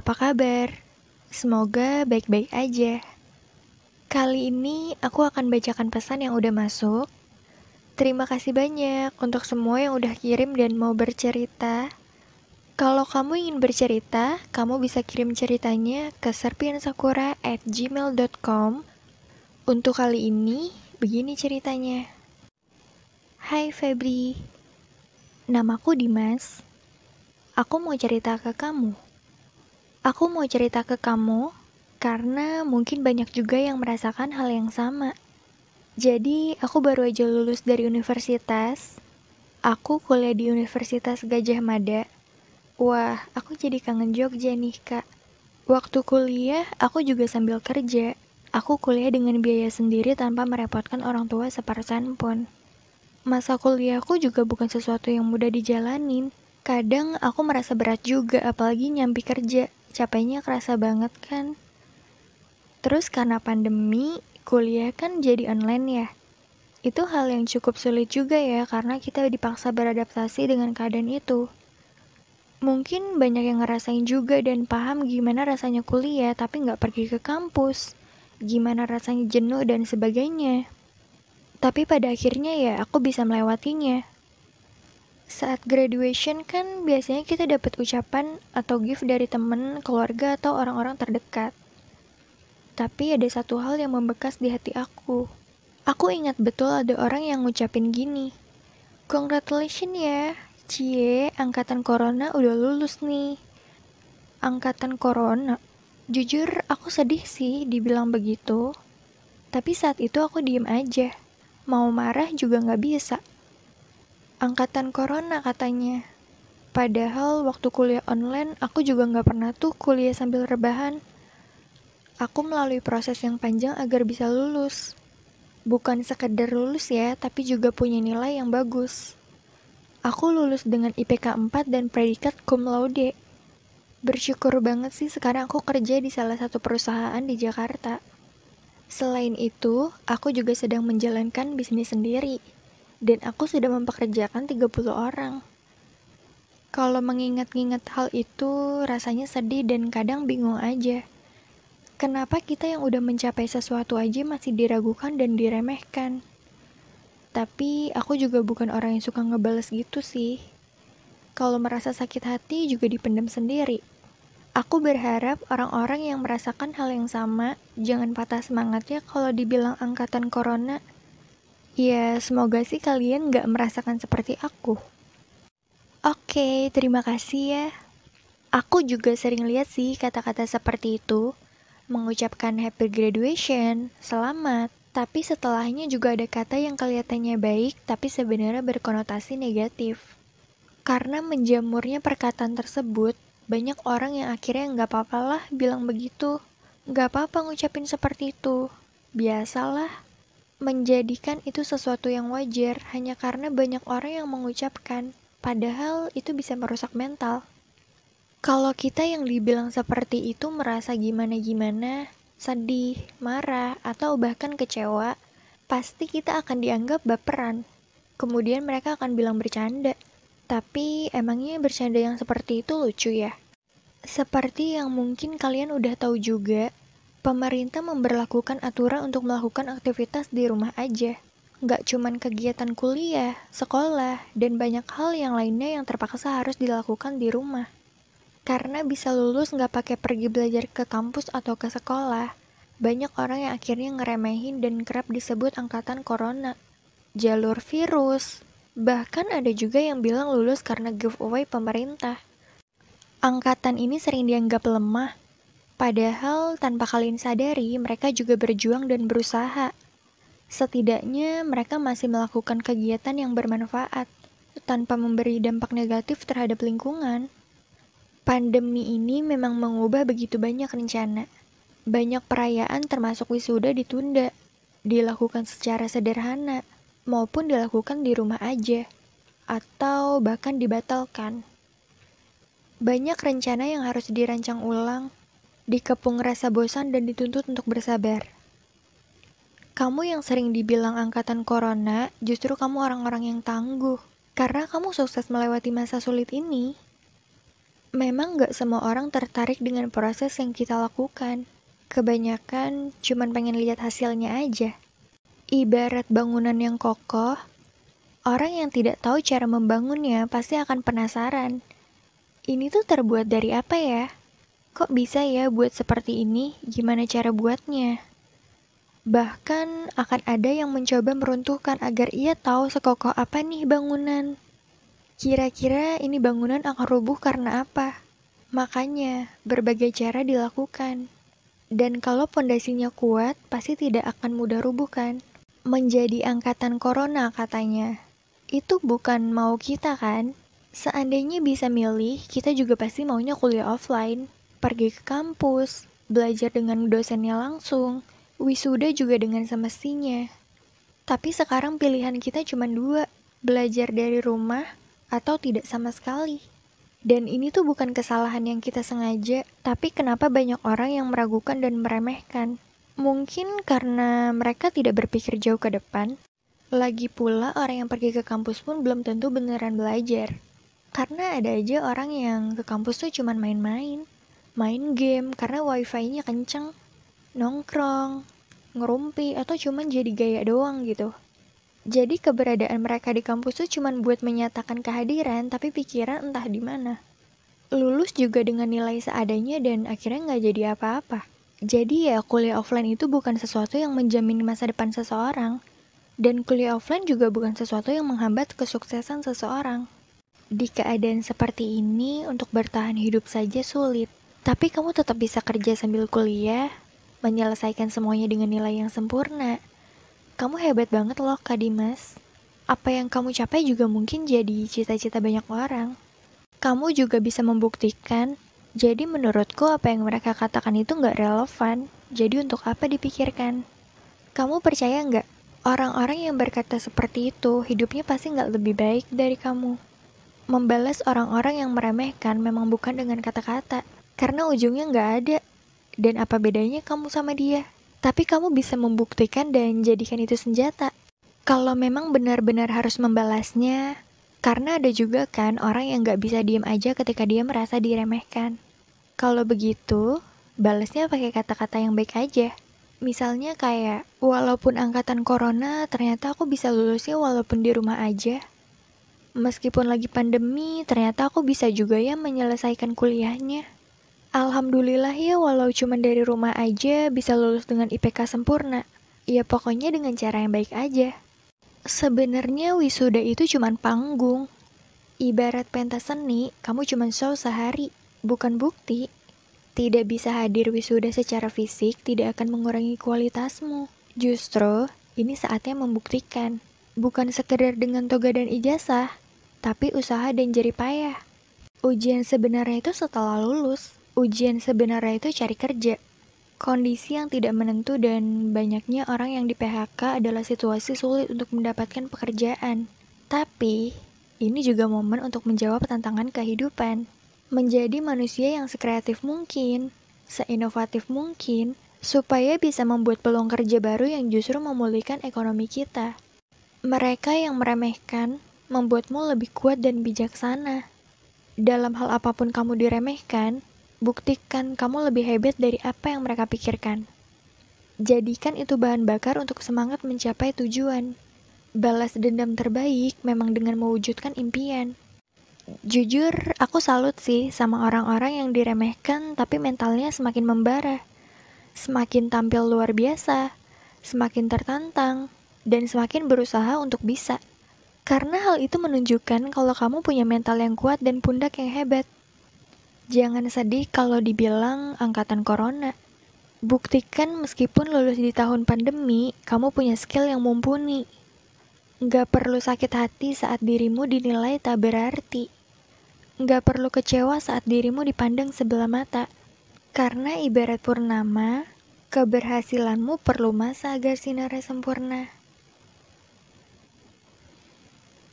apa kabar? Semoga baik-baik aja. Kali ini aku akan bacakan pesan yang udah masuk. Terima kasih banyak untuk semua yang udah kirim dan mau bercerita. Kalau kamu ingin bercerita, kamu bisa kirim ceritanya ke serpiansakura@gmail.com. Untuk kali ini, begini ceritanya. Hai Febri, namaku Dimas. Aku mau cerita ke kamu. Aku mau cerita ke kamu karena mungkin banyak juga yang merasakan hal yang sama. Jadi, aku baru aja lulus dari universitas. Aku kuliah di Universitas Gajah Mada. Wah, aku jadi kangen Jogja nih, Kak. Waktu kuliah, aku juga sambil kerja. Aku kuliah dengan biaya sendiri tanpa merepotkan orang tua sepersen pun. Masa kuliahku juga bukan sesuatu yang mudah dijalanin. Kadang aku merasa berat juga, apalagi nyampi kerja capeknya kerasa banget kan. Terus karena pandemi, kuliah kan jadi online ya. Itu hal yang cukup sulit juga ya karena kita dipaksa beradaptasi dengan keadaan itu. Mungkin banyak yang ngerasain juga dan paham gimana rasanya kuliah tapi nggak pergi ke kampus. Gimana rasanya jenuh dan sebagainya. Tapi pada akhirnya ya aku bisa melewatinya. Saat graduation kan biasanya kita dapat ucapan atau gift dari temen, keluarga, atau orang-orang terdekat. Tapi ada satu hal yang membekas di hati aku. Aku ingat betul ada orang yang ngucapin gini. Congratulations ya, Cie, angkatan corona udah lulus nih. Angkatan corona? Jujur, aku sedih sih dibilang begitu. Tapi saat itu aku diem aja. Mau marah juga nggak bisa angkatan corona katanya. Padahal waktu kuliah online, aku juga nggak pernah tuh kuliah sambil rebahan. Aku melalui proses yang panjang agar bisa lulus. Bukan sekedar lulus ya, tapi juga punya nilai yang bagus. Aku lulus dengan IPK 4 dan predikat cum laude. Bersyukur banget sih sekarang aku kerja di salah satu perusahaan di Jakarta. Selain itu, aku juga sedang menjalankan bisnis sendiri dan aku sudah mempekerjakan 30 orang. Kalau mengingat-ingat hal itu, rasanya sedih dan kadang bingung aja. Kenapa kita yang udah mencapai sesuatu aja masih diragukan dan diremehkan? Tapi aku juga bukan orang yang suka ngebales gitu sih. Kalau merasa sakit hati juga dipendam sendiri. Aku berharap orang-orang yang merasakan hal yang sama jangan patah semangatnya kalau dibilang angkatan corona Ya, semoga sih kalian gak merasakan seperti aku. Oke, terima kasih ya. Aku juga sering lihat sih kata-kata seperti itu, mengucapkan happy graduation, selamat, tapi setelahnya juga ada kata yang kelihatannya baik tapi sebenarnya berkonotasi negatif. Karena menjamurnya perkataan tersebut, banyak orang yang akhirnya nggak apa-apa lah bilang begitu. Nggak apa-apa ngucapin seperti itu. Biasalah menjadikan itu sesuatu yang wajar hanya karena banyak orang yang mengucapkan, padahal itu bisa merusak mental. Kalau kita yang dibilang seperti itu merasa gimana-gimana, sedih, marah, atau bahkan kecewa, pasti kita akan dianggap baperan. Kemudian mereka akan bilang bercanda. Tapi emangnya bercanda yang seperti itu lucu ya? Seperti yang mungkin kalian udah tahu juga, Pemerintah memberlakukan aturan untuk melakukan aktivitas di rumah aja. Nggak cuman kegiatan kuliah, sekolah, dan banyak hal yang lainnya yang terpaksa harus dilakukan di rumah. Karena bisa lulus nggak pakai pergi belajar ke kampus atau ke sekolah, banyak orang yang akhirnya ngeremehin dan kerap disebut angkatan corona. Jalur virus, bahkan ada juga yang bilang lulus karena giveaway pemerintah. Angkatan ini sering dianggap lemah, Padahal tanpa kalian sadari, mereka juga berjuang dan berusaha. Setidaknya mereka masih melakukan kegiatan yang bermanfaat tanpa memberi dampak negatif terhadap lingkungan. Pandemi ini memang mengubah begitu banyak rencana. Banyak perayaan termasuk wisuda ditunda, dilakukan secara sederhana, maupun dilakukan di rumah aja, atau bahkan dibatalkan. Banyak rencana yang harus dirancang ulang, dikepung rasa bosan dan dituntut untuk bersabar. Kamu yang sering dibilang angkatan corona, justru kamu orang-orang yang tangguh. Karena kamu sukses melewati masa sulit ini. Memang gak semua orang tertarik dengan proses yang kita lakukan. Kebanyakan cuman pengen lihat hasilnya aja. Ibarat bangunan yang kokoh, orang yang tidak tahu cara membangunnya pasti akan penasaran. Ini tuh terbuat dari apa ya? Kok bisa ya buat seperti ini? Gimana cara buatnya? Bahkan akan ada yang mencoba meruntuhkan agar ia tahu sekokoh apa nih bangunan. Kira-kira ini bangunan akan rubuh karena apa? Makanya, berbagai cara dilakukan. Dan kalau pondasinya kuat, pasti tidak akan mudah rubuh kan? Menjadi angkatan corona katanya. Itu bukan mau kita kan? Seandainya bisa milih, kita juga pasti maunya kuliah offline. Pergi ke kampus, belajar dengan dosennya langsung, wisuda juga dengan semestinya. Tapi sekarang pilihan kita cuma dua, belajar dari rumah atau tidak sama sekali. Dan ini tuh bukan kesalahan yang kita sengaja, tapi kenapa banyak orang yang meragukan dan meremehkan? Mungkin karena mereka tidak berpikir jauh ke depan. Lagi pula orang yang pergi ke kampus pun belum tentu beneran belajar. Karena ada aja orang yang ke kampus tuh cuma main-main. Main game karena wifi-nya kenceng. Nongkrong, ngerumpi, atau cuman jadi gaya doang gitu. Jadi keberadaan mereka di kampus tuh cuma buat menyatakan kehadiran, tapi pikiran entah di mana. Lulus juga dengan nilai seadanya dan akhirnya nggak jadi apa-apa. Jadi ya kuliah offline itu bukan sesuatu yang menjamin masa depan seseorang. Dan kuliah offline juga bukan sesuatu yang menghambat kesuksesan seseorang. Di keadaan seperti ini, untuk bertahan hidup saja sulit. Tapi kamu tetap bisa kerja sambil kuliah, menyelesaikan semuanya dengan nilai yang sempurna kamu hebat banget loh, Kak Dimas. Apa yang kamu capai juga mungkin jadi cita-cita banyak orang. Kamu juga bisa membuktikan, jadi menurutku apa yang mereka katakan itu nggak relevan, jadi untuk apa dipikirkan? Kamu percaya nggak? Orang-orang yang berkata seperti itu, hidupnya pasti nggak lebih baik dari kamu. Membalas orang-orang yang meremehkan memang bukan dengan kata-kata, karena ujungnya nggak ada. Dan apa bedanya kamu sama dia? tapi kamu bisa membuktikan dan jadikan itu senjata. Kalau memang benar-benar harus membalasnya, karena ada juga kan orang yang gak bisa diem aja ketika dia merasa diremehkan. Kalau begitu, balasnya pakai kata-kata yang baik aja. Misalnya kayak, walaupun angkatan corona, ternyata aku bisa lulusnya walaupun di rumah aja. Meskipun lagi pandemi, ternyata aku bisa juga ya menyelesaikan kuliahnya. Alhamdulillah ya walau cuma dari rumah aja bisa lulus dengan IPK sempurna. Ya pokoknya dengan cara yang baik aja. Sebenarnya wisuda itu cuma panggung. Ibarat pentas seni, kamu cuma show sehari, bukan bukti. Tidak bisa hadir wisuda secara fisik tidak akan mengurangi kualitasmu. Justru, ini saatnya membuktikan. Bukan sekedar dengan toga dan ijazah, tapi usaha dan jerih payah. Ujian sebenarnya itu setelah lulus, Ujian sebenarnya itu cari kerja. Kondisi yang tidak menentu dan banyaknya orang yang di PHK adalah situasi sulit untuk mendapatkan pekerjaan. Tapi, ini juga momen untuk menjawab tantangan kehidupan. Menjadi manusia yang sekreatif mungkin, seinovatif mungkin, supaya bisa membuat peluang kerja baru yang justru memulihkan ekonomi kita. Mereka yang meremehkan membuatmu lebih kuat dan bijaksana. Dalam hal apa pun kamu diremehkan, Buktikan kamu lebih hebat dari apa yang mereka pikirkan. Jadikan itu bahan bakar untuk semangat mencapai tujuan. Balas dendam terbaik memang dengan mewujudkan impian. Jujur, aku salut sih sama orang-orang yang diremehkan tapi mentalnya semakin membara. Semakin tampil luar biasa, semakin tertantang, dan semakin berusaha untuk bisa. Karena hal itu menunjukkan kalau kamu punya mental yang kuat dan pundak yang hebat. Jangan sedih kalau dibilang angkatan corona. Buktikan meskipun lulus di tahun pandemi, kamu punya skill yang mumpuni. Gak perlu sakit hati saat dirimu dinilai tak berarti. Gak perlu kecewa saat dirimu dipandang sebelah mata. Karena ibarat purnama, keberhasilanmu perlu masa agar sinarnya sempurna.